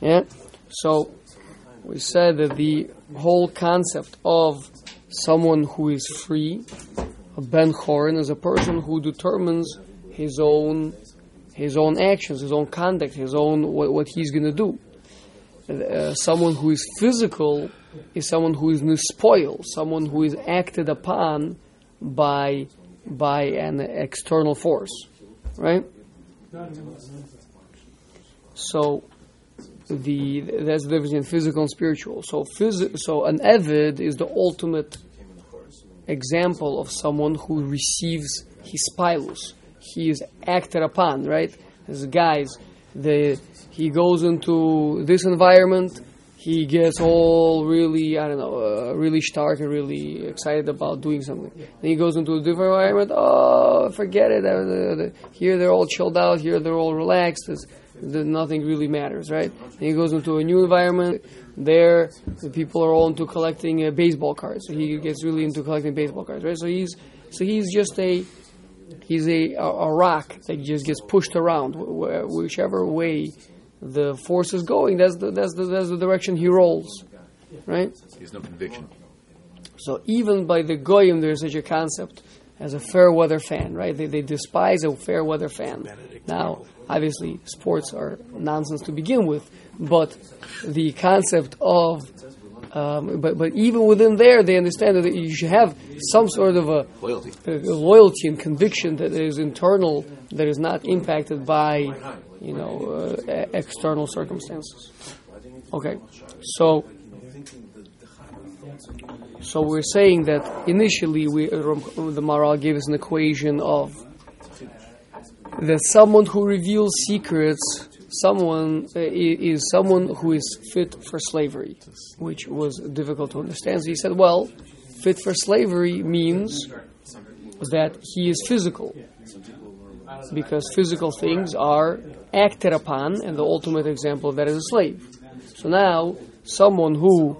Yeah. So we said that the whole concept of someone who is free, a ben chorin, is a person who determines his own his own actions, his own conduct, his own what, what he's going to do. Uh, someone who is physical is someone who is nispoil, someone who is acted upon by by an external force, right? So the that's the difference in physical and spiritual. So phys- so an evid is the ultimate example of someone who receives his pilus. He is acted upon, right? As guys, the he goes into this environment, he gets all really, I don't know, uh, really stark and really excited about doing something. Then he goes into a different environment, oh, forget it. Uh, here they're all chilled out, here they're all relaxed. There's, there's nothing really matters, right? Then he goes into a new environment, there the people are all into collecting uh, baseball cards. So he gets really into collecting baseball cards, right? So he's, so he's just a, he's a, a, a rock that just gets pushed around, wh- whichever way the force is going, that's the, that's the, that's the direction he rolls, right? There's no conviction. So even by the goyim, there's such a concept as a fair weather fan, right? They, they despise a fair weather fan. Now, obviously, sports are nonsense to begin with, but the concept of um, but but even within there, they understand that you should have some sort of a Loyalty. a loyalty and conviction that is internal, that is not impacted by, you know, uh, external circumstances. Okay, so so we're saying that initially we the Maharal gave us an equation of that someone who reveals secrets, someone uh, is someone who is fit for slavery, which was difficult to understand. So he said, well, fit for slavery means that he is physical, because physical things are acted upon, and the ultimate example of that is a slave. So now, someone who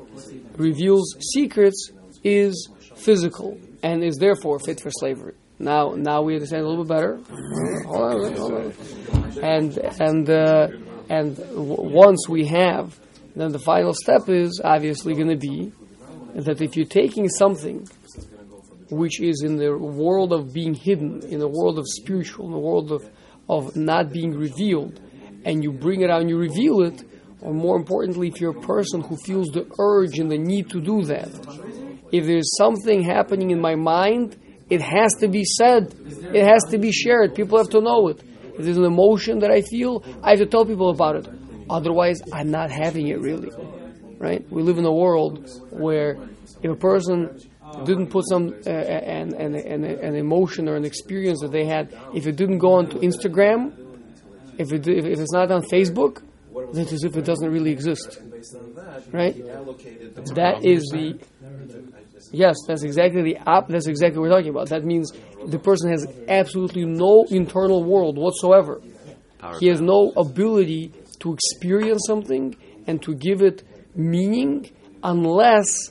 reveals secrets is physical and is therefore fit for slavery. Now, now we understand a little bit better. And and uh, and w- once we have, then the final step is obviously going to be that if you're taking something which is in the world of being hidden, in the world of spiritual, in the world of, of not being revealed, and you bring it out and you reveal it, or more importantly, if you're a person who feels the urge and the need to do that, if there's something happening in my mind, it has to be said, it has to be shared, people have to know it. If there's an emotion that I feel, I have to tell people about it. Otherwise, I'm not having it really. Right? We live in a world where if a person didn't put some uh, an, an, an, an emotion or an experience that they had, if it didn't go onto Instagram, if it if, it's not on Facebook, it's as if it doesn't really exist. Right? That is the yes. That's exactly the op. That's exactly what we're talking about. That means the person has absolutely no internal world whatsoever. He has no ability to experience something and to give it meaning unless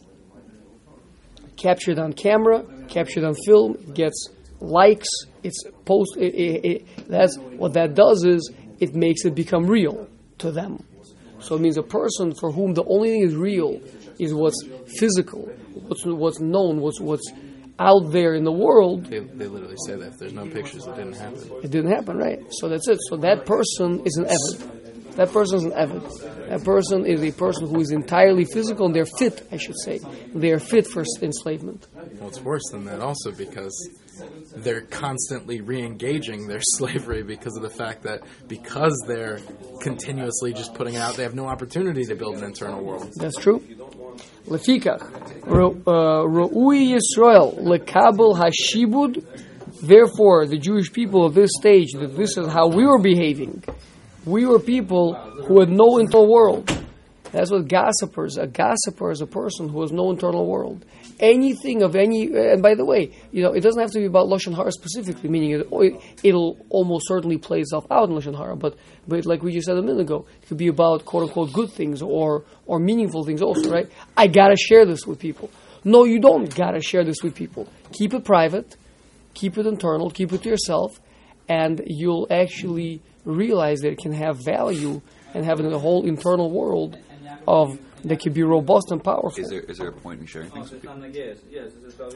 captured on camera, captured on film, it gets likes, it's post. It, it, it, that's what that does is it makes it become real to them. So it means a person for whom the only thing is real is what's physical, what's what's known, what's what's out there in the world. They, they literally say that if there's no pictures, it didn't happen. It didn't happen, right? So that's it. So that person is an evid. That person is an evid. That person is a person who is entirely physical and they're fit, I should say. They are fit for enslavement. Well, it's worse than that also because they're constantly re-engaging their slavery because of the fact that because they're continuously just putting it out, they have no opportunity to build an internal world. That's true. Lefikach, Ra'ui uh, Yisrael, Lekabel Hashibud. Therefore, the Jewish people of this stage, that this is how we were behaving. We were people who had no internal world. That's what gossipers. A gossiper is a person who has no internal world. Anything of any, uh, and by the way, you know, it doesn't have to be about lashon hara specifically, meaning it, it'll almost certainly play itself out in lashon hara. But, but like we just said a minute ago, it could be about quote unquote good things or or meaningful things also, right? I gotta share this with people. No, you don't gotta share this with people. Keep it private, keep it internal, keep it to yourself, and you'll actually realize that it can have value and having a whole internal world of that could be robust and powerful. Is there is there a point in sharing things with people?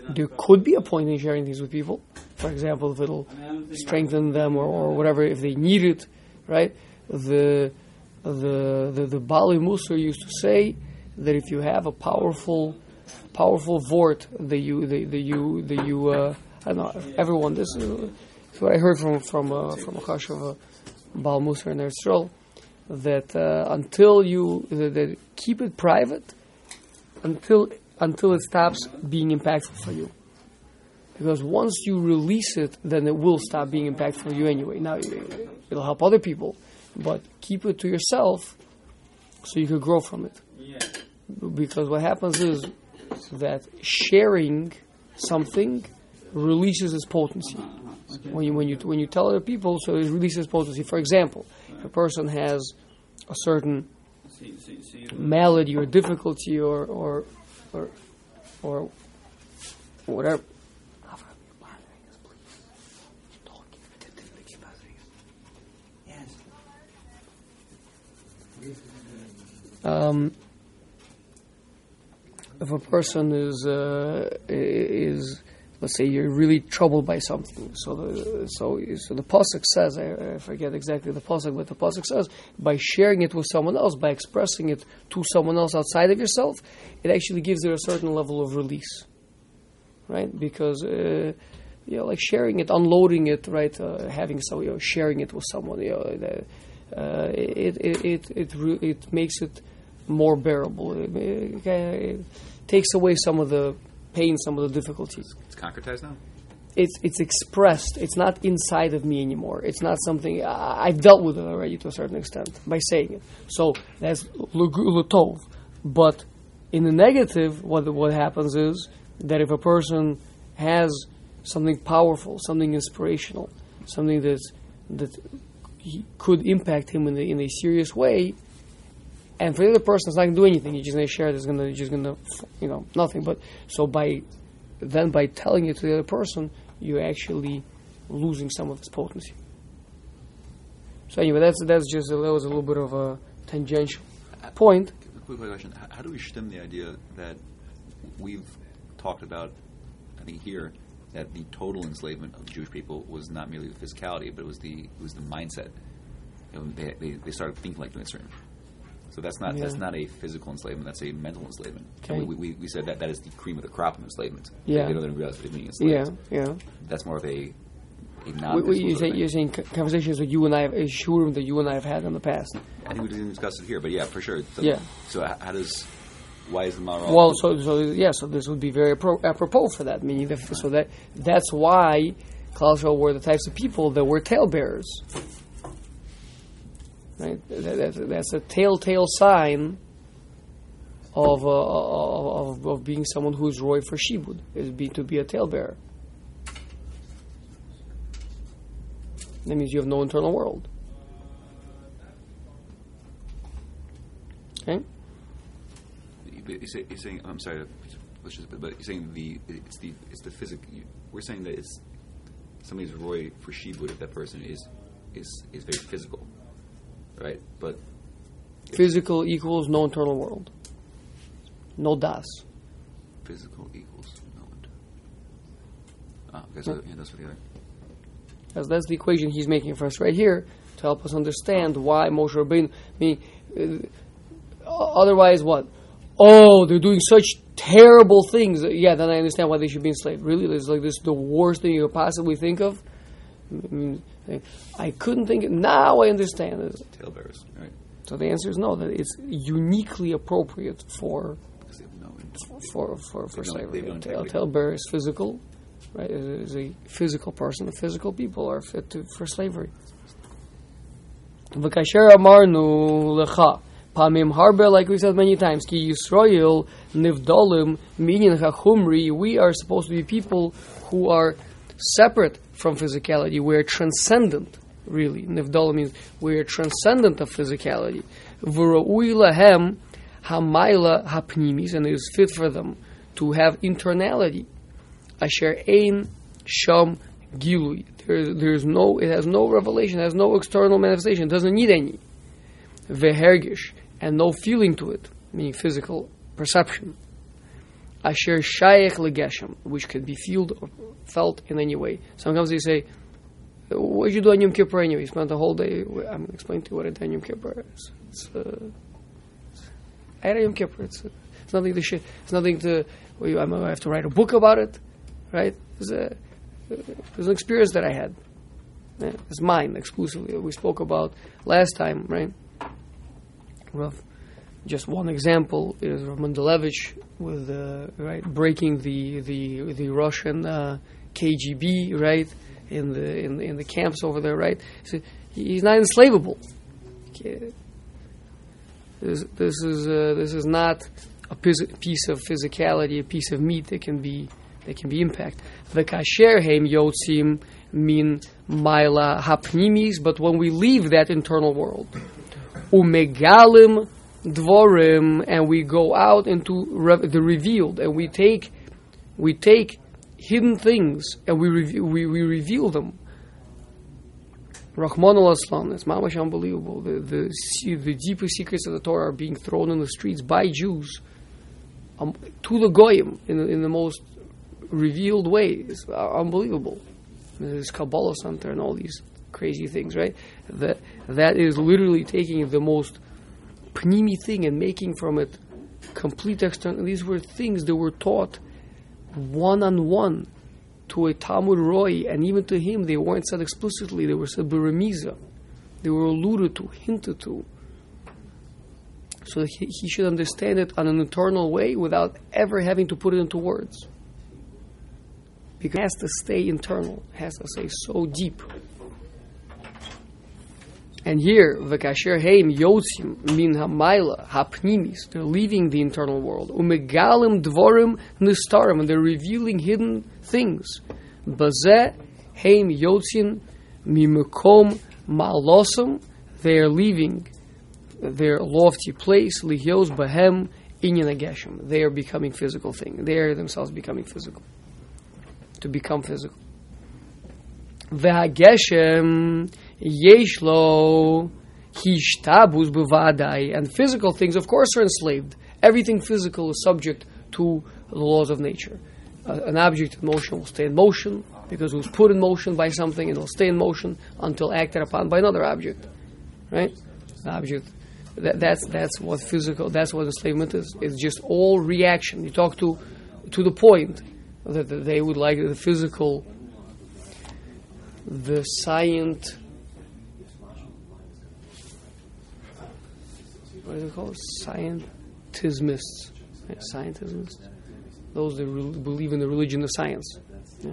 there could be a point in sharing things with people. For example, if it'll strengthen them or, or whatever, if they need it, right? The the the, the Bali Musa used to say that if you have a powerful powerful vort that you that, that you that you uh, I don't know everyone this is what I heard from from uh, from a of a Baal Musa in Israel that uh, until you that, keep it private until until it stops being impactful for you. Because once you release it, then it will stop being impactful for you anyway. Now it'll help other people, but keep it to yourself so you can grow from it. Because what happens is that sharing something releases its potency. When you when you when you tell other people, so it releases potency. For example, if a person has a certain malady or difficulty or or or, or whatever. Um, if a person is uh, is let's say you're really troubled by something, so the so so the pasuk says I, I forget exactly the pasuk, but the pasuk says by sharing it with someone else, by expressing it to someone else outside of yourself, it actually gives you a certain level of release, right? Because uh, you know, like sharing it, unloading it, right? Uh, having so you know, sharing it with someone, you know, uh, it it it it, re- it makes it more bearable. It, it, it takes away some of the pain, some of the difficulties. It's concretized now. It's it's expressed. It's not inside of me anymore. It's not something I, I've dealt with it already to a certain extent by saying it. So that's lutov. But in the negative, what what happens is that if a person has something powerful, something inspirational, something that's that could impact him in, the, in a serious way, and for the other person, it's not going to do anything. You're just going to share it. It's going to, just going to, you know, nothing. But so by then by telling it to the other person, you're actually losing some of its potency. So anyway, that's that's just that was a little bit of a tangential point. Quick question: How do we stem the idea that we've talked about? I think here that the total enslavement of Jewish people was not merely the physicality, but it was the it was the mindset. They, they, they started thinking like the Mitzrayim. So that's not Yeah. that's not a physical enslavement. That's a mental enslavement. Okay. We, we, we said that that is the cream of the crop of enslavement. Yeah. They don't even realize they're being Yeah, yeah. That's more of a. What, what you say, you're saying conversations that you and I, have, shurim that you and I have had in the past. I think we didn't discuss it here, but yeah, for sure. So, Yeah. So how does why is the Maharal? Well, so so yeah, so this would be very appro- apropos for that. Meaning, that, so that that's why Klausel were the types of people that were talebearers. Right, that, that's, that's a telltale sign of, uh, of, of being someone who is roy for shibud is be to be a talebearer. That means you have no internal world. Okay. But you're saying I'm sorry, let's but you're saying the it's the it's the physical. We're saying that it's somebody's roy for shibud if that person is is is very physical, right? But Physical equals no internal world. No das. physical equals no internal. Ah, okay, so yeah, that's the other. That's, the equation he's making for us right here to help us understand why Moshe Rabbeinu. I uh, otherwise, what? Oh, they're doing such terrible things. Yeah, then I understand why they should be enslaved. Really, it's like this the worst thing you could possibly think of. I mean, I couldn't think. Now I understand it. Tail bearers, right? So the answer is no. That it's uniquely appropriate for no for for for slavery. Tail, tail is physical, right? It is a physical person. Physical people are fit to, for slavery. V'kasher amarnu lecha. Pamim Harbe, like we said many times, Ki Yisroel Nivdolim, meaning Hachumri, we are supposed to be people who are separate from physicality. We're transcendent, really. Nivdala means we're transcendent of physicality. V'ra'ui lahem ha'maila ha'pnimis, and it is fit for them to have internality. Asher ein sham gilui. There is no, it has no revelation, has no external manifestation, doesn't need any. Vehergish, and no feeling to it, meaning physical perception. Asher shayech legeshem, which can be fueled or felt in any way. Sometimes they say, "What did you do on Yom Kippur anyway? You spent the whole day." I'm explaining to you what did on Yom Kippur. It's, it's, uh, I had a Yom Kippur. It's, it's nothing to sh- It's nothing to. Well, I have to write a book about it, right? It's, a, it's an experience that I had. Yeah, it's mine exclusively. We spoke about last time, right? Rav, just one example is Rav Mendelevich with uh, right breaking the the the Russian uh, KGB right in the in, in the camps over there, right? So he's not enslavable. This, this is uh, this is not a piece of physicality, a piece of meat that can be that can be impacted. The kasher heim yotzim mean maila hapnimis, but when we leave that internal world, umegalim dvorim, and we go out into re- the revealed, and we take we take hidden things and we re- we, we reveal them. Rachmana litzlan, it's mamash unbelievable. The, the the deepest secrets of the Torah are being thrown in the streets by Jews um, to the goyim in the, in the most revealed way. It's unbelievable. There's Kabbalah Center and all these crazy things, right? That that is literally taking the most pnimi thing and making from it complete external. These were things that were taught one on one to a Talmud Roy, and even to him, they weren't said explicitly. They were said beremiza. They were alluded to, hinted to. So he, he should understand it on an internal way without ever having to put it into words. Because it has to stay internal, it has to stay so deep. And here, v'kasher heim yotzim min ha'mayla ha'pnimis, they're leaving the internal world. Umegalim dvorim nistarim, and they're revealing hidden things. Bazeh heim yotzim mimekom ma'losum, they're leaving their lofty place, lihyos bahem inyan ageshem. They are becoming physical thing. They are themselves becoming physical. To become physical. V'hageshem yeshlo hishtabus b'vadai. And physical things, of course, are enslaved. Everything physical is subject to the laws of nature. Uh, an object in motion will stay in motion because it was put in motion by something and it will stay in motion until acted upon by another object. Right? The object that, that's that's what physical that's what enslavement is. It's just all reaction. You talk to to the point that, that they would like the physical the scient what is it called? Scientismists. Yeah, scientismists. Those that re- believe in the religion of science. Yeah.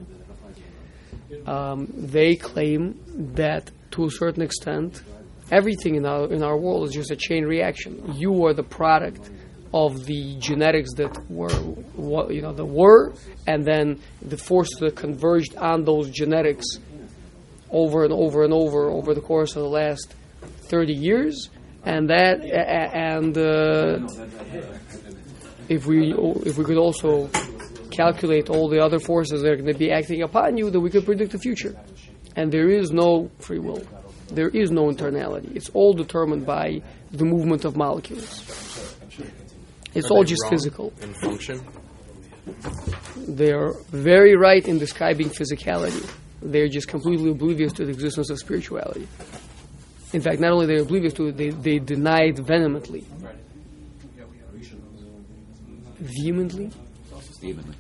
Um, they claim that to a certain extent everything in our in our world is just a chain reaction. You are the product of the genetics that were you know that were, and then the forces that converged on those genetics over and over and over over the course of the last thirty years, and that and uh, if we if we could also calculate all the other forces that are going to be acting upon you, then we could predict the future. And there is no free will there is no internality. It's all determined by the movement of molecules. It's Are all just physical. in function. They're very right in describing physicality. They're just completely oblivious to the existence of spirituality. In fact, not only they're oblivious to it, they, they deny it vehemently. Vehemently? Evenly,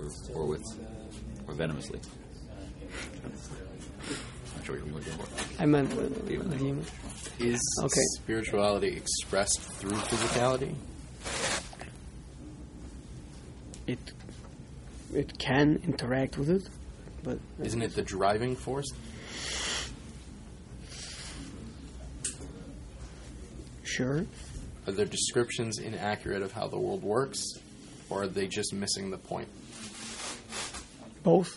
or, or with, or venomously. Not sure what you're for. I meant uh, vehement. Is Okay. spirituality expressed through physicality? It, it can interact with it, but Isn't it the driving force? Sure. Are their descriptions inaccurate of how the world works, or are they just missing the point? Both.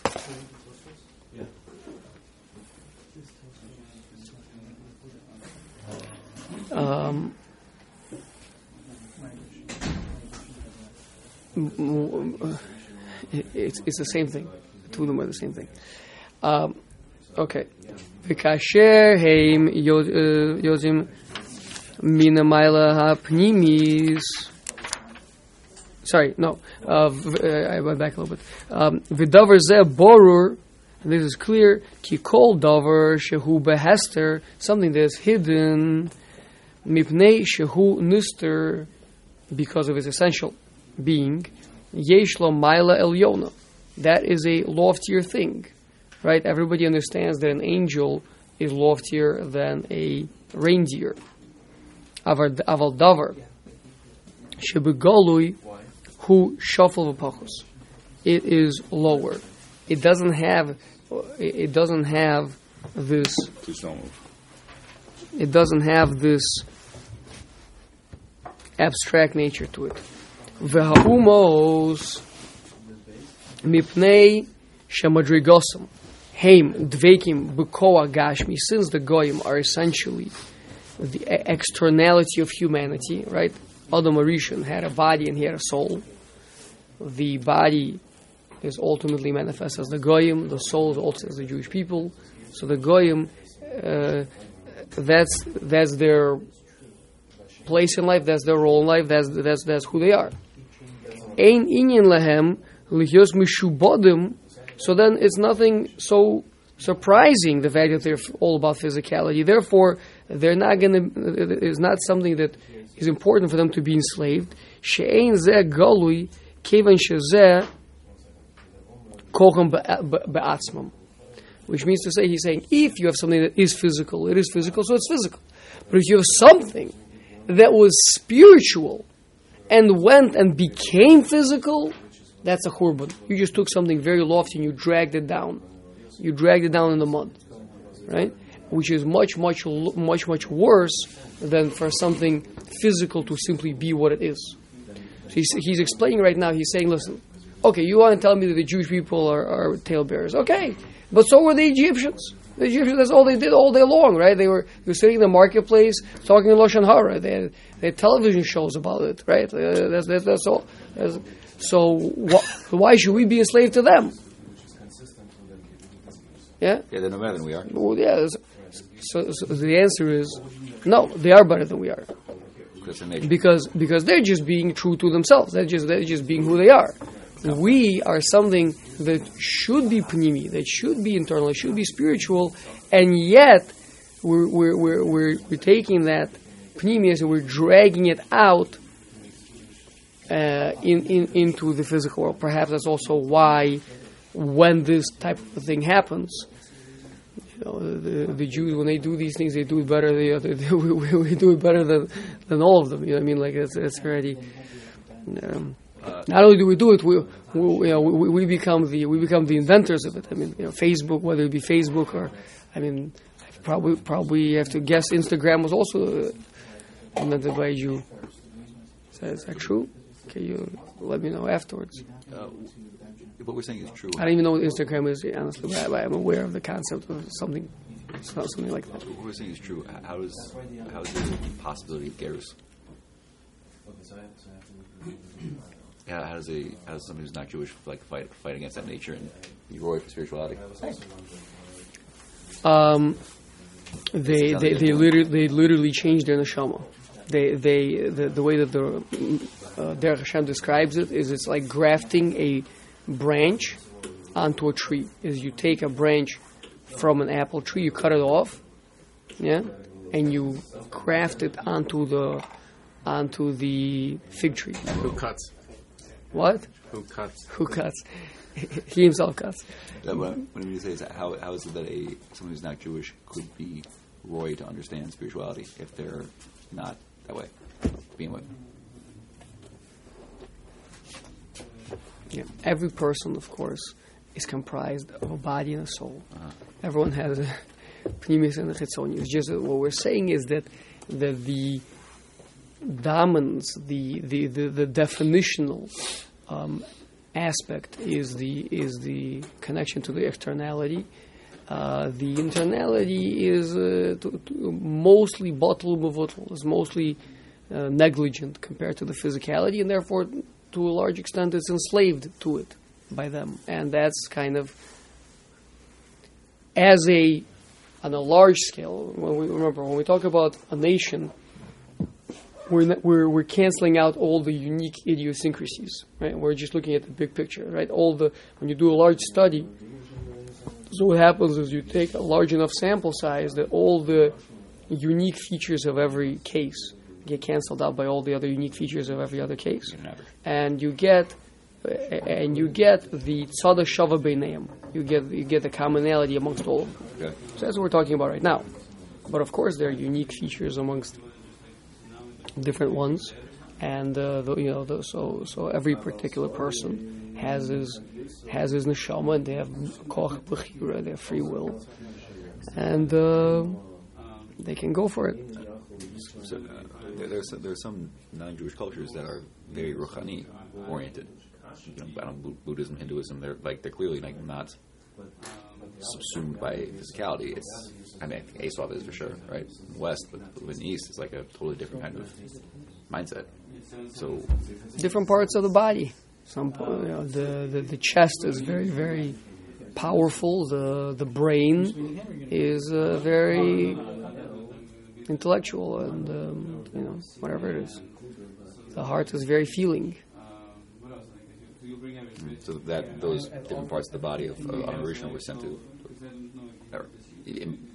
Yeah. Um, uh, it's, it's the same thing. Two of them are the same thing. Um, okay. Vikasher heim. Uh, min ha pnimis. Sorry, no. Uh, uh, I went back a little bit. Um, V'davar zeh borur. This is clear. Ki kol davar shehu behester. Something that is hidden. Mipnei shehu nister. Because of its essential being. Yesh lo maila elyona. That is a loftier thing. Right? Everybody understands that an angel is loftier than a reindeer. Avar aval davar who shuffle shafel v'pachos. It is lower. It doesn't have. It doesn't have this. It doesn't have this abstract nature to it. V'ha'umos mipnei shemadrigosam heim dvekim b'koa gashmi. Since the goyim are essentially the externality of humanity, right? Adam HaRishon had a body and he had a soul. The body is ultimately manifest as the goyim. The soul is also as the Jewish people. So the goyim, uh, that's that's their place in life. That's their role in life. That's that's that's who they are. Ein inyan lehem lihyos mishubodim. So then it's nothing so surprising the fact that they're all about physicality. Therefore, they're not going to. It's not something that is important for them to be enslaved. She'ein zeh galui kevan shezeh kochem be'a- be'atzmam. Which means to say, he's saying, if you have something that is physical, it is physical, so it's physical. But if you have something that was spiritual and went and became physical, that's a churban. You just took something very lofty and you dragged it down. You dragged it down in the mud, right? Which is much, much, much, much worse than for something physical to simply be what it is. So he's, he's explaining right now, he's saying, listen, okay, you want to tell me that the Jewish people are, are talebearers. Okay, but so were the Egyptians. The Egyptians, that's all they did all day long, right? They were, they were sitting in the marketplace talking in Lashon Hara. They had, they had television shows about it, right? Uh, that's, that's, that's all. That's, so wh- why should we be enslaved to them? Yeah? Yeah, they're no better than we are. Well, yeah. So, so the answer is no, they are better than we are Because because they're just being true to themselves. They're just they're just being who they are. We are something that should be pnimi, that should be internal, should be spiritual, and yet we're we're we're we're, we're taking that pnimius and we're dragging it out uh, in, in into the physical world. Perhaps that's also why when this type of thing happens. You know, the, the Jews when they do these things, they do it better. They, they, we, we we do it better than than all of them. You know what I mean? Like it's, it's already. Um, not only do we do it, we, we, you know, we, we become the we become the inventors of it. I mean, you know, Facebook, whether it be Facebook or, I mean, probably probably you have to guess Instagram was also uh, invented by a Jew. Is that, is that true? Can you let me know afterwards? Uh, what we're saying is true. I don't even know what Instagram is, honestly, but I, I'm aware of the concept of something, something like that. What we're saying is true. How does how is there a possibility of gerus? Yeah, how does a how does somebody who's not Jewish like fight fight against that nature and be roy for spirituality? Um, they, they, they, literally, they literally changed their neshama. They, they, the, the way that the uh, Derech Hashem describes it is it's like grafting a branch onto a tree. Is you take a branch from an apple tree, you cut it off, yeah, and you graft it onto the onto the fig tree. Who cuts? What? Who cuts? Who cuts? he himself cuts. That what, what I mean to say is that how how is it that a someone who's not Jewish could be roy to understand spirituality if they're not that way? Being what? Yeah. Every person, of course, is comprised of a body and a soul. Everyone has a and a chitzonius. Just what we're saying is that that the dominance, the the the, the definitional um, aspect is the is the connection to the externality. Uh, the internality is uh, to, to mostly bottle is mostly uh, negligent compared to the physicality, and therefore, to a large extent, it's enslaved to it by them, and that's kind of as a on a large scale. When we remember when we talk about a nation, we're, we're we're canceling out all the unique idiosyncrasies, right? We're just looking at the big picture, right? All the when you do a large study, so what happens is you take a large enough sample size that all the unique features of every case get canceled out by all the other unique features of every other case, and you get and you get the tzada shava beineim. You get you get the commonality amongst all of them. Okay. So that's what we're talking about right now. But of course, there are unique features amongst different ones, and uh, the, you know, the, so so every particular person has his has his neshama, and they have koch b'chira, they have free will, and uh, they can go for it. So uh, there, there's there's some non-Jewish cultures that are very ruchani oriented. You know, I don't, Buddhism, Hinduism, they're like they're clearly like not subsumed by physicality. It's I mean, I Aesop is for sure, right? West, but in East, it's like a totally different kind of mindset. So Different parts of the body. Some you know, the, the the chest is very very powerful. The the brain is uh, very intellectual, and um, you know whatever it is. The heart is very feeling. so that those different parts of the body of, of Amarishna were sent to, or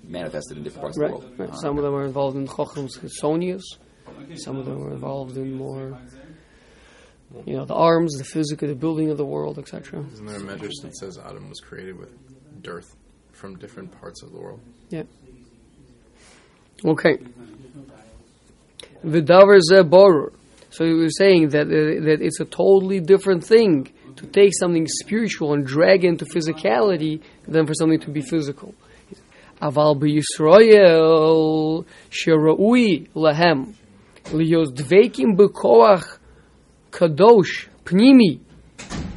manifested in different parts Right. of the world. right. Some of them are involved in Chocham's Chesonius. Some of them are involved in more, you know, the arms, the physical, the building of the world, etc. Isn't there a medrash that says Adam was created with dirt from different parts of the world? Okay. V'davar zeh borur. So was saying that uh, that it's a totally different thing to take something spiritual and drag into physicality than for something to be physical. Aval b'Yisrael sheraui lahem liyos dveikim b'koach kadosh pnimi.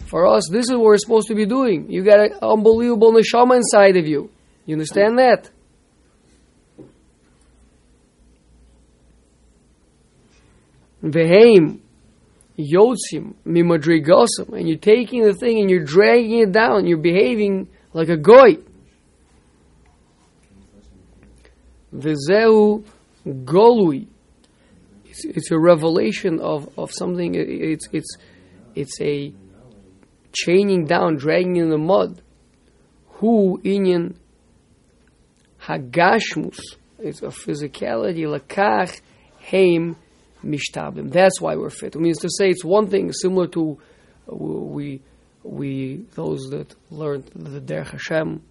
For us, this is what we're supposed to be doing. You got an unbelievable neshama inside of you. You understand that? Veheim yotzim mimadrigosim, and you're taking the thing and you're dragging it down. You're behaving like a goy. V'zehu golui. It's, it's a revelation of, of something. It's it's it's a chaining down, dragging in the mud. Hu inyan hagashmus. It's a physicality. Lakach heim That's why we're fit. It means to say it's one thing similar to uh, we we those that learned the Derech Hashem.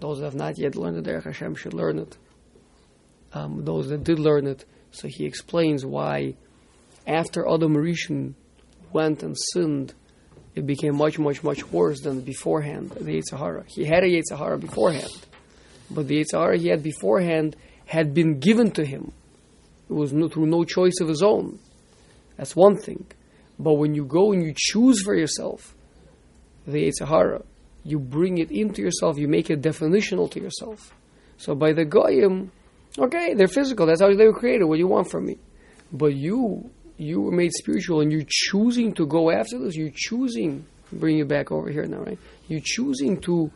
Those that have not yet learned the Derech Hashem should learn it. Um, those that did learn it, so he explains why after Adam Rishon went and sinned, it became much, much, much worse than beforehand. The Yetzer Hara. He had a Yetzer Hara beforehand, but the Yetzer Hara he had beforehand had been given to him. It was no, through no choice of his own. That's one thing. But when you go and you choose for yourself the Yetzer Hara, you bring it into yourself, you make it definitional to yourself. So by the Goyim, okay, they're physical, that's how they were created, what do you want from me? But you, you were made spiritual and you're choosing to go after this, you're choosing, bring it back over here now, right? You're choosing to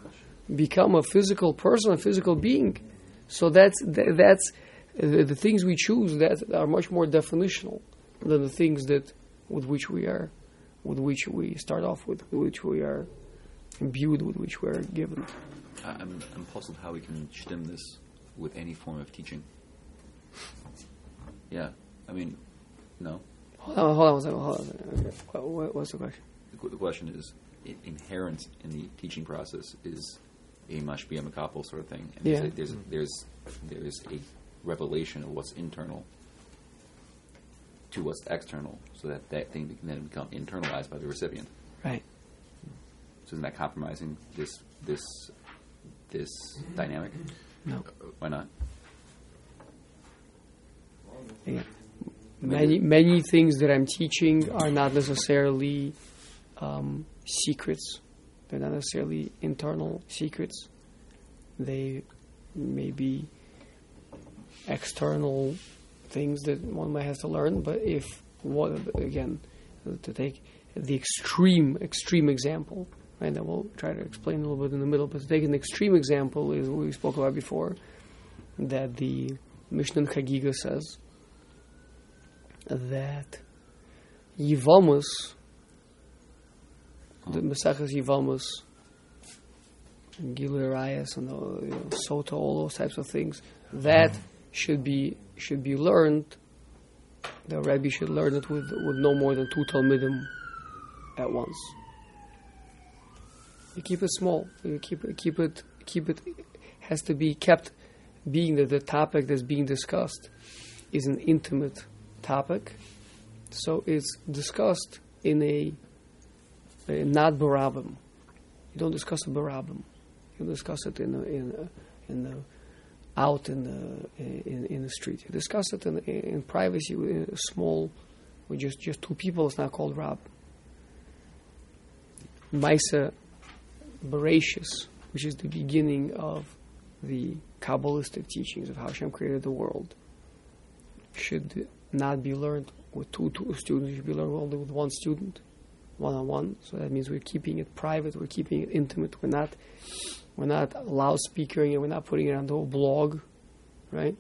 become a physical person, a physical being. So that's, that's, the, the things we choose that are much more definitional than the things that with which we are, with which we start off with, with which we are imbued, with which we are given. I'm, I'm puzzled how we can stem this with any form of teaching. Yeah, I mean, no. Hold on, hold on, one second, hold on. What, what, what's the question? The, the question is, inherent in the teaching process is a mashpia mekabel sort of thing. And Yeah. there's, a, there's, there's there's a revelation of what's internal to what's external, so that that thing can then become internalized by the recipient. Right. So isn't that compromising this this this dynamic? No. Why not? Yeah. Many many things that I'm teaching are not necessarily um, secrets. They're not necessarily internal secrets. They may be external things that one might have to learn. But if one again to take the extreme extreme example, right? That we'll try to explain a little bit in the middle. But to take an extreme example is what we spoke about before, that the Mishnah Chagiga says that Yivamus, oh. the Mesachas Yivamus, and Gilui and you know, Sota, all those types of things, that mm-hmm. Should be should be learned. The Rebbe should learn it with with no more than two Talmidim at once. You keep it small. You keep it keep it keep it has to be kept being that the topic that's being discussed is an intimate topic. So it's discussed in a, a not barabim. You don't discuss a barabim. You discuss it in a, in a, in the out in the in, in the street. You discuss it in, in privacy, a small, with just just two people. It's not called rab. Maisa Bereshis, which is the beginning of the Kabbalistic teachings of how Hashem created the world, should not be learned with two, two students. It should be learned only with one student, one on one. So that means we're keeping it private. We're keeping it intimate. We're not we're not loudspeakering it. We're not putting it on the blog, right?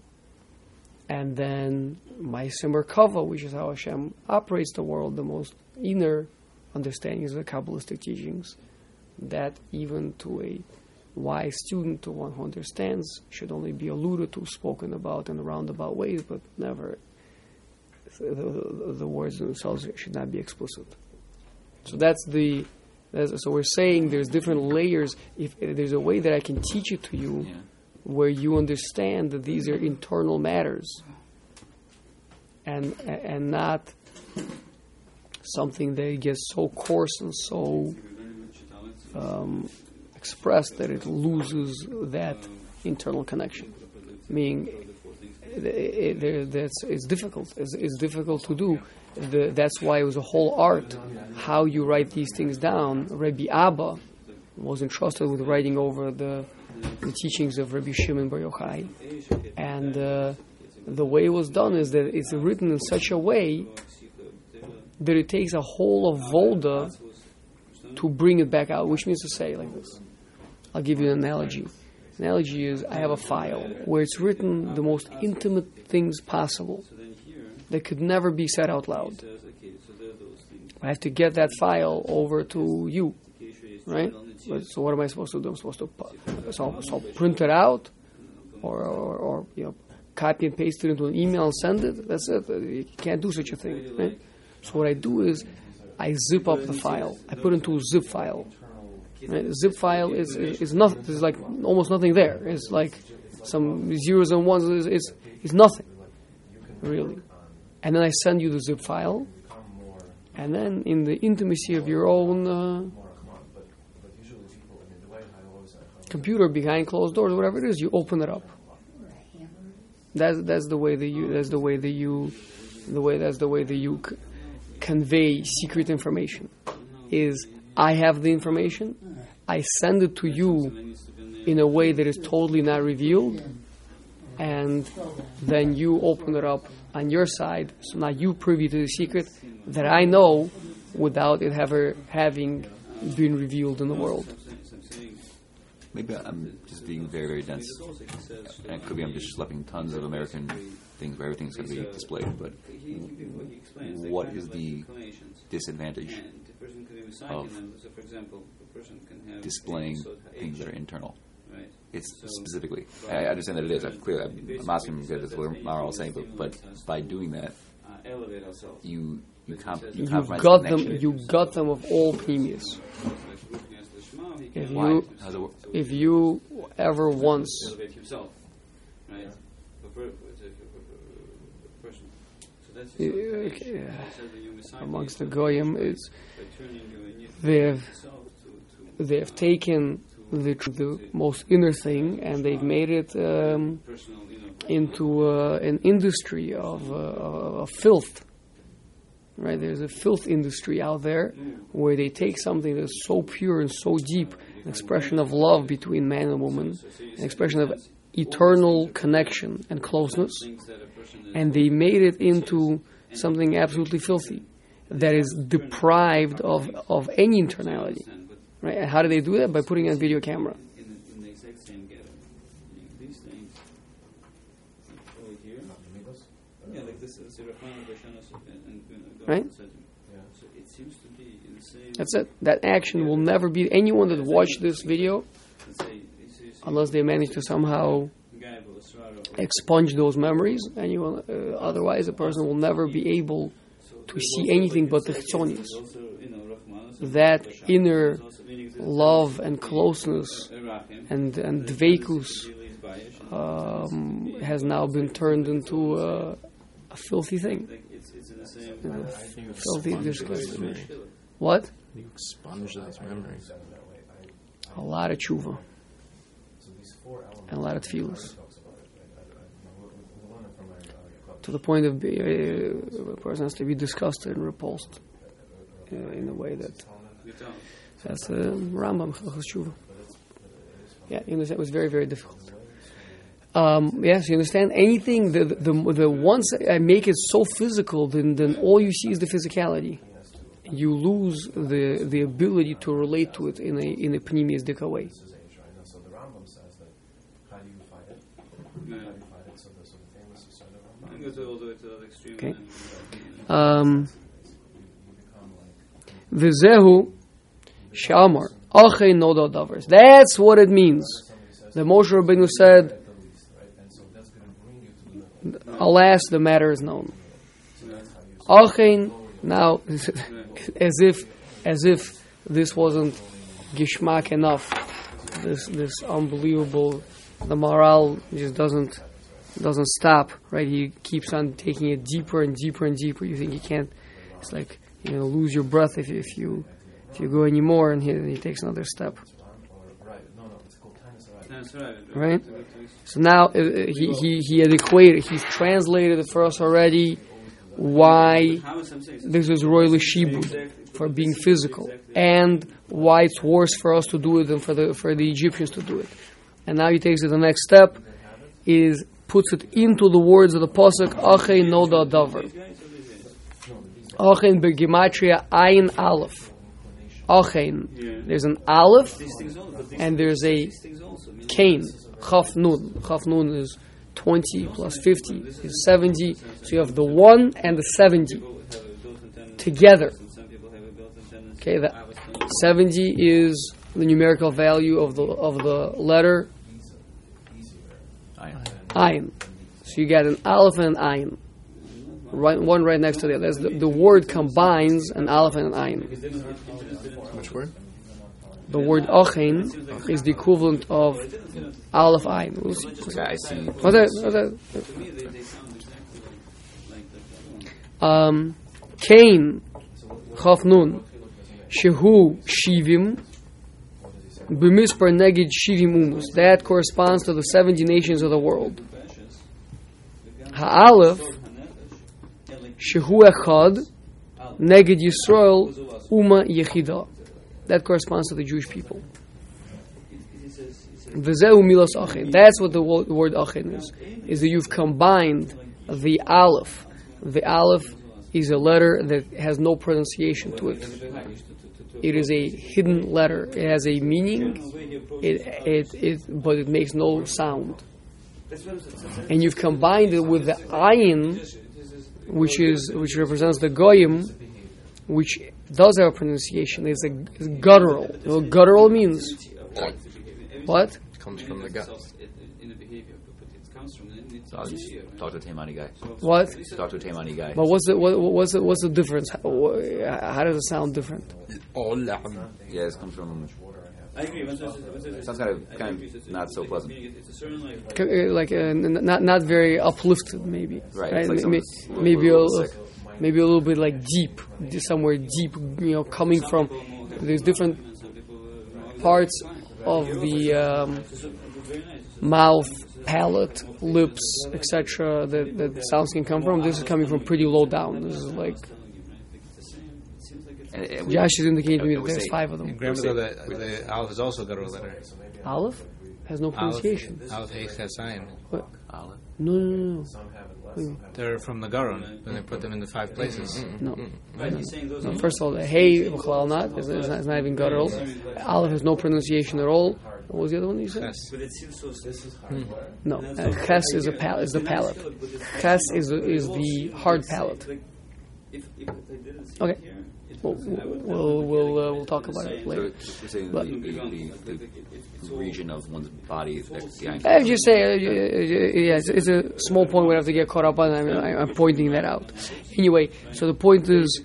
And then my Merkava, which is how Hashem operates the world, the most inner understandings of the Kabbalistic teachings, that even to a wise student, to one who understands, should only be alluded to, spoken about in roundabout ways, but never the, the, the words themselves should not be explicit. So that's the. So we're saying there's different layers. If eh, there's a way that I can teach it to you, Yeah. where you understand that these are internal matters, and and not something that gets so coarse and so um, expressed that it loses that internal connection. Meaning, it, it, there- that's it's difficult. It's, it's difficult to do. The, that's why it was a whole art how you write these things down. Rabbi Abba was entrusted with writing over the, the teachings of Rabbi Shimon Bar Yochai, and uh, the way it was done is that it's written in such a way that it takes a whole of Volda to bring it back out, which means to say like this. I'll give you an analogy. Analogy is I have a file where it's written the most intimate things possible that could never be said out loud. I have to get that file over to you, right? So what am I supposed to do? I'm supposed to so, so print it out, or, or, or you know, copy and paste it into an email and send it. That's it. You can't do such a thing, right? So what I do is I zip up the file. I put it into a zip file. Right? Zip file is is, is nothing. There's like almost nothing there. It's like some zeros and ones. It's, it's, it's nothing, really. And then I send you the zip file, and then in the intimacy of your own uh, computer behind closed doors, whatever it is, you open it up. That's that's the way that you. That's the way that you. The way that's the way that you c- convey secret information. Is I have the information, I send it to you in a way that is totally not revealed, and then you open it up on your side. So now you privy to the secret that I know without it ever having been revealed in the world. Maybe I'm just being very, very dense. And it could be I'm just schlepping tons of American things where everything's going to be displayed. But what is the disadvantage of displaying things that are internal? It's specifically. I understand that it is. I'm clearly, I'm, I'm asking because that's what Maharal is saying. But, but by doing that, you you, comp- you You compromise got them. You got them of all premiums. If you How's it work? if you ever once elevate right? For per- for- for- person. So that's Yeah, his okay. motivation. He says that you messiah amongst the yourself goyim, it's by turning you in your- they've yourself to- to they have taken the, the most inner thing and they've made it um, into uh, an industry of, uh, of filth. Right, there's a filth industry out there where they take something that's so pure and so deep, an expression of love between man and woman, an expression of eternal connection and closeness, and they made it into something absolutely filthy that is deprived of, of any internality. And but Right? And how do they do that? By putting on video camera. in the, in the exact same ghetto. These things over here. Yeah, like this is Seraphim Right? So it seems to be in the same. That's it. That action will never be. Anyone that watched this video, let's say, it's- it's- unless they manage to somehow guy will Srara or- expunge those memories, anyone, uh, otherwise, a person will never be able to see anything but the there's That inner there's also meaning that- love and closeness and and that dveikus really is biased, and um, has now been turned into a, a filthy thing. like it's, it's in the same. Uh, filthy, expunge disgusting. those memories. What? You expunge those memories. A lot of tshuva and a lot of tefillahs. To the point of be, uh, a person has to be disgusted and repulsed uh, in a way that that's the Rambam Hilchos Yeah, you understand. It was very very difficult. Um, yes, you understand. Anything the the the once I make it so physical, then then all you see is the physicality. You lose the the ability to relate to it in a in a pneumistic way. So the Rambam says that how do you fight it? Yeah. How do you fight it? So the, so the famous sort of I Rambam, think it's all the way to the extreme. Okay. Um, you V'zehu shamar achay noda davers. That's what it means. The Moshe Rabbeinu said, "Alas, the matter is known." Achein now, as if as if this wasn't gishmak enough. This this unbelievable. The Maharal just doesn't doesn't stop. Right? He keeps on taking it deeper and deeper and deeper. You think he can't. It's like you know lose your breath if if you if you go any more, and he, he takes another step. right? So now uh, he, he he had equated. He's translated it for us already. Why this is royally shibud for being physical, and why it's worse for us to do it than for the for the Egyptians to do it. And now he takes it the next step, is puts it into the words of the pasuk Achein Noda Davar. Achein begimatria Ayin Aleph. Achein. Yeah. There's an Aleph These things also, but these, and there's a these Cain. Chaf Nun. Chaf Nun is 20 plus 50 is 70. So you have the 1 and the 70 People have a built-in tendency, together. and Some people have a built-in tendency. Okay, that- I was thinking- 70 is the numerical value of the of the letter Ayin. ayin. So you get an aleph and an ayin. Right, one right next to the other. That's The, the word combines an aleph and an ayin. Because they don't have- they just didn't- Which word? The word achein is the equivalent of aleph ayin. We'll see. Okay, I see. What's that? What's that? To me, they, they sound exactly like, like the other one. Um, Cain, Chaf Nun, Shehu Shivim, B'mispar Negid Shivim Umus. That corresponds to the 70 nations of the world. Ha'alef, Shehu Echad, Negid Yisrael, Uma Yechida. That corresponds to the Jewish people. V'zehu milas achin. That's what the wo- word achin is. Is that you've combined the aleph. The aleph is a letter that has no pronunciation to it. It is a hidden letter. It has a meaning. It, it, it, but it makes no sound. And you've combined it with the ayin, which is which represents the goyim, which does have a pronunciation. It's a, it's guttural. You know guttural means? What? It comes from the gut. In the behavior, but it comes from the Talk, talk to a Taimani guy. What? Talk to a Taimani guy. But what's the what, what's the what's the difference? How, how does it sound different? Yeah, this comes from. I agree. Once it's- once it's- Sounds kind of- kind of not so pleasant. It's a certain like. Uh, Like uh, not not very uplifted, maybe. Right, it's like May- a maybe a little little, maybe a little bit like deep, somewhere deep. You know, coming from there's different parts of the um, mouth, palate, lips, etc. That that sounds can come from. This is coming from pretty low down. This is like And, and we- Josh is indicating to me I that there's say- five of them. Grammar, though, the, the Aleph is also got a letter. Aleph has no pronunciation. Aleph Aleph has sign. Aleph. No, no, no, no. Some have it less, some have it They're from the Garon, when they put them in the five places. no. Right, he's saying those No, First of all, the hey b'chalal not is is not, is not even guttural. Aleph has no pronunciation at all. What was the other one you said? Yes. But it seems so. This is No, uh, ches is a pal- is the palate. Ches is the, is the hard palate. if, if they didn't see Okay. here, it We'll, I we'll, we'll, uh, we'll talk about it saying So later. saying But- the, the, the, the, like, it's the all- region of one's body that the I just say, uh, uh, yeah, it's, it's a small point we have to get caught up on. I'm, I'm pointing that out. Anyway, so the point is,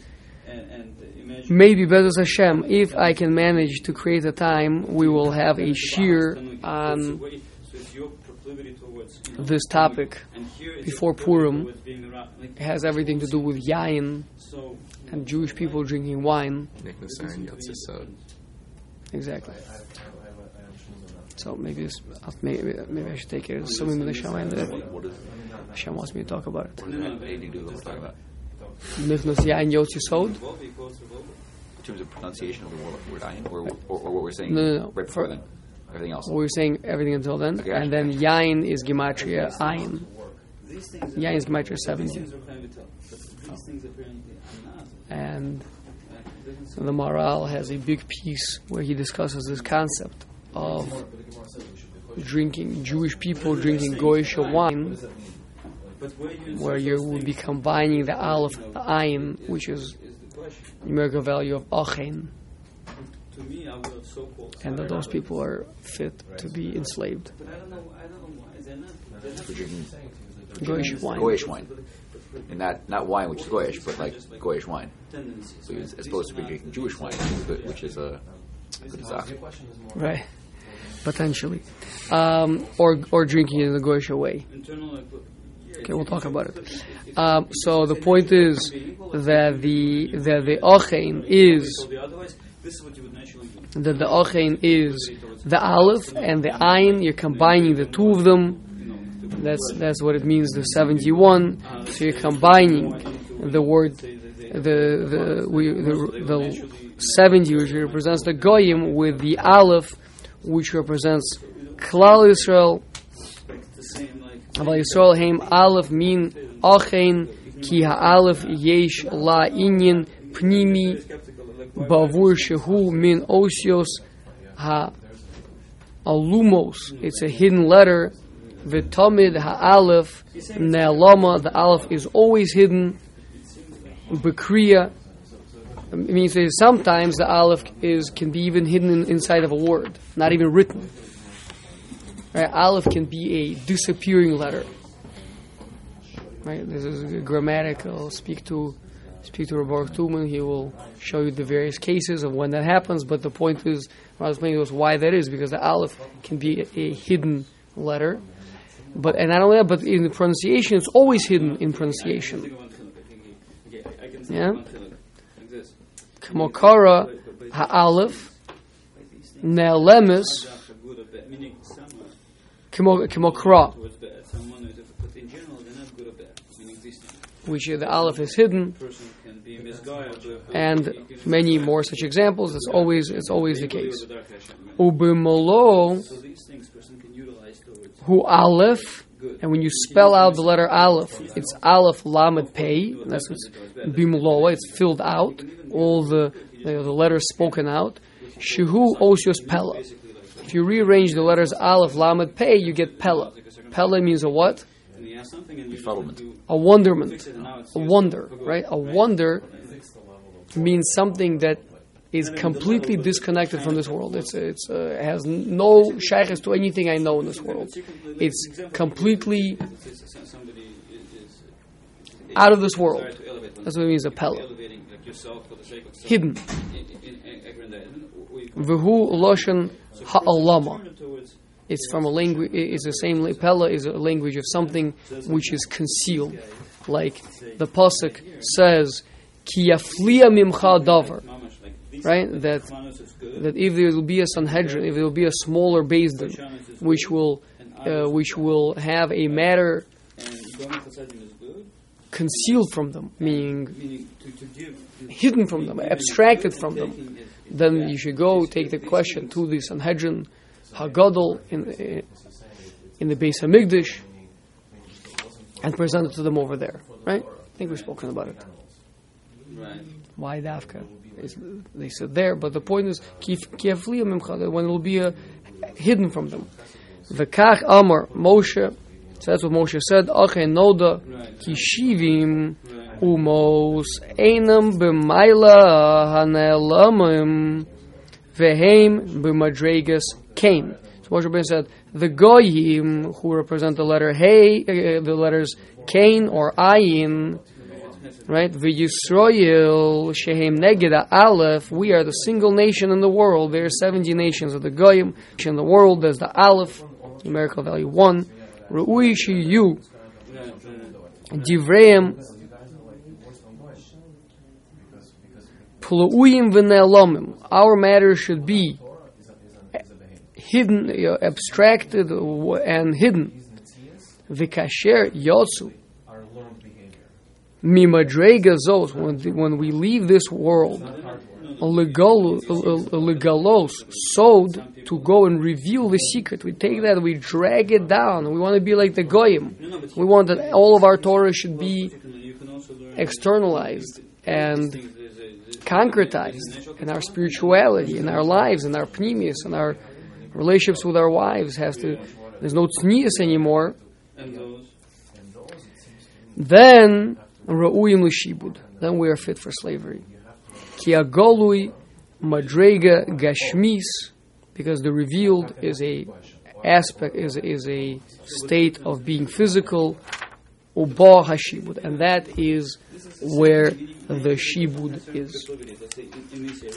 and, and imagine maybe B'ezras Hashem, if I can manage to create a time, we will have a shiur on so it's your proclivity towards you know, this topic. and here it's before Purim. towards being around, like, It has everything to do with yayin so and Jewish people drinking wine. Nick Nasar and Yotze Sod. Exactly. So maybe this, I'll- uh, maybe, maybe I should take it as something that Hashem, and What, what, is, Hashem wants me to talk about it. what does that have anything to do with what we're talking about? Nichnas yayin yotzi sod. Revolve equals revolve. In terms of pronunciation of the word, word ayin, or, or, or what we're saying No, no, no. right before For- then? Everything else. We were saying everything until then, Okay, and then yayin is gematria ayin. These things Yayin is gematria these seventy, things are kind of but these things apparently are not. And Like, it doesn't seem- the Maharal has a big piece where he discusses this concept of But the Gemara says we should be kosher. drinking Jewish people drinking goyish wine, What does that mean? But where you where would be combining the aleph and the ayin, which is is the question. numerical value of achen, To me, I would so-called. and that those people are fit to be enslaved. But I don't know. I don't know why they're not. They're not We're drinking Goyish wine. goyish wine. And not, not wine, which is goyish, but like goyish wine. So right? as, as opposed to are be drinking Jewish wine, which is, good, which is a good zach. Your question is more. Right. Potentially. Um, or, or drinking it in the Goyish way. Internal, like, yeah, Okay, we'll talk about it. Um, so the point is that the, that the Achen is, Otherwise, this is what you would naturally do. that the Achen is the Aleph and the Ayin, you're combining the two of them. That's that's what it means. The seventy-one. So you're combining the word, the the we, the, the seventy, which represents the goyim, with the aleph, which represents klal Israel. Aval Yisrael heim Aleph Min Achein Ki Ha'Aleph Yesh La Inyan Pnimi Bavur Shehu Min Osios Ha Alumos. It's a hidden letter V'tamid ha'alef ne'alama. The aleph is always hidden. B'Kriya It means sometimes the aleph is can be even hidden inside of a word, not even written. Right? Aleph can be a disappearing letter. Right? This is grammatical. Speak to speak to Rabbi Tuman. He will show you the various cases of when that happens. But the point is, I was explaining was why that is because the aleph can be a, a hidden letter. But and not only that, but in the pronunciation, it's always hidden in pronunciation. think of one thing, I think he- okay, I- I can say Yeah? one thing, like. Kamokara ha'aleph ne'alemis After good or bad, meaning some are kamo- kamokra, towards bad, someone is, but in general, they're not good or bad, meaning these things. which the aleph is hidden. person can be misguided, but and many more such examples. It's always it's always the case. with the dark Hashem, right? Ubimolo So these things person can hu aleph, and when you spell out the letter aleph, it's aleph lamed pei. and That's what's bimloa. It's filled out, all the know, the letters spoken out. Shehu osios pella. If you rearrange the letters aleph lamed pei, you get pella. Pella means a what? and he has something and you Befuddlement. A wonderment, fix it and now it's a wonder, right? A wonder means something that is completely disconnected from this world. It's it's uh, has no shaychus to anything I know in this world. It's completely It's- it's- somebody is, is out of this world. desire to elevate That's what it means, a pella. elevating like yourself for the sake of self- Hidden. V'hu loshen ha'alama. it It's from a language. It's the same. la- Pella is a language of something which is concealed. Like the pasuk says, "Ki yafliya mimcha davar." Mamash, like these Right? That Manus is good, that if there will be a Sanhedrin, if there will be a smaller Shamus which will uh, which will have a matter and Gomer is good, concealed from them, meaning meaning to, to give hidden from them, abstracted from them. taking it- it Then you should go take the question to the Sanhedrin, Hagadol in in the Beis HaMikdash, and present it to them over there. Right? I think we've spoken about it. Right. Why Dafka? They said there, but the point is, when it will be uh, hidden from them. The Kach Amar Moshe, so that's what Moshe said, Ache Noda kishivim umos einam b'mayla hanelamim vehem b'madregas kain. So Moshe Rabbeinu said, the goyim who represent the letter hey, uh, the letters kain or ayin, right? V'Yisroel shehem neged aleph. We are the single nation in the world. There are seventy nations of the goyim in the world. There's the aleph, numerical value one. Re'ui shiyu divreim plu'uyim v'ne'elomim. Our matter should be hidden, abstracted, and hidden. V'kasher behavior. Mimadrega zos. When when we leave this world, legalos, sowed to go and reveal the secret. We take that, we drag it down. We want to be like the goyim. We want that all of our Torah should be externalized and concretized in our spirituality, in our lives, in our pneumius, in our relationships with our wives. Has to. There's no tznius anymore. Then ra'uyim l'shibud. Then we are fit for slavery. Ki agolui madrega gashmis, because the revealed is a aspect is is a state of being physical. Uba hashibud, and that is where the shibud is.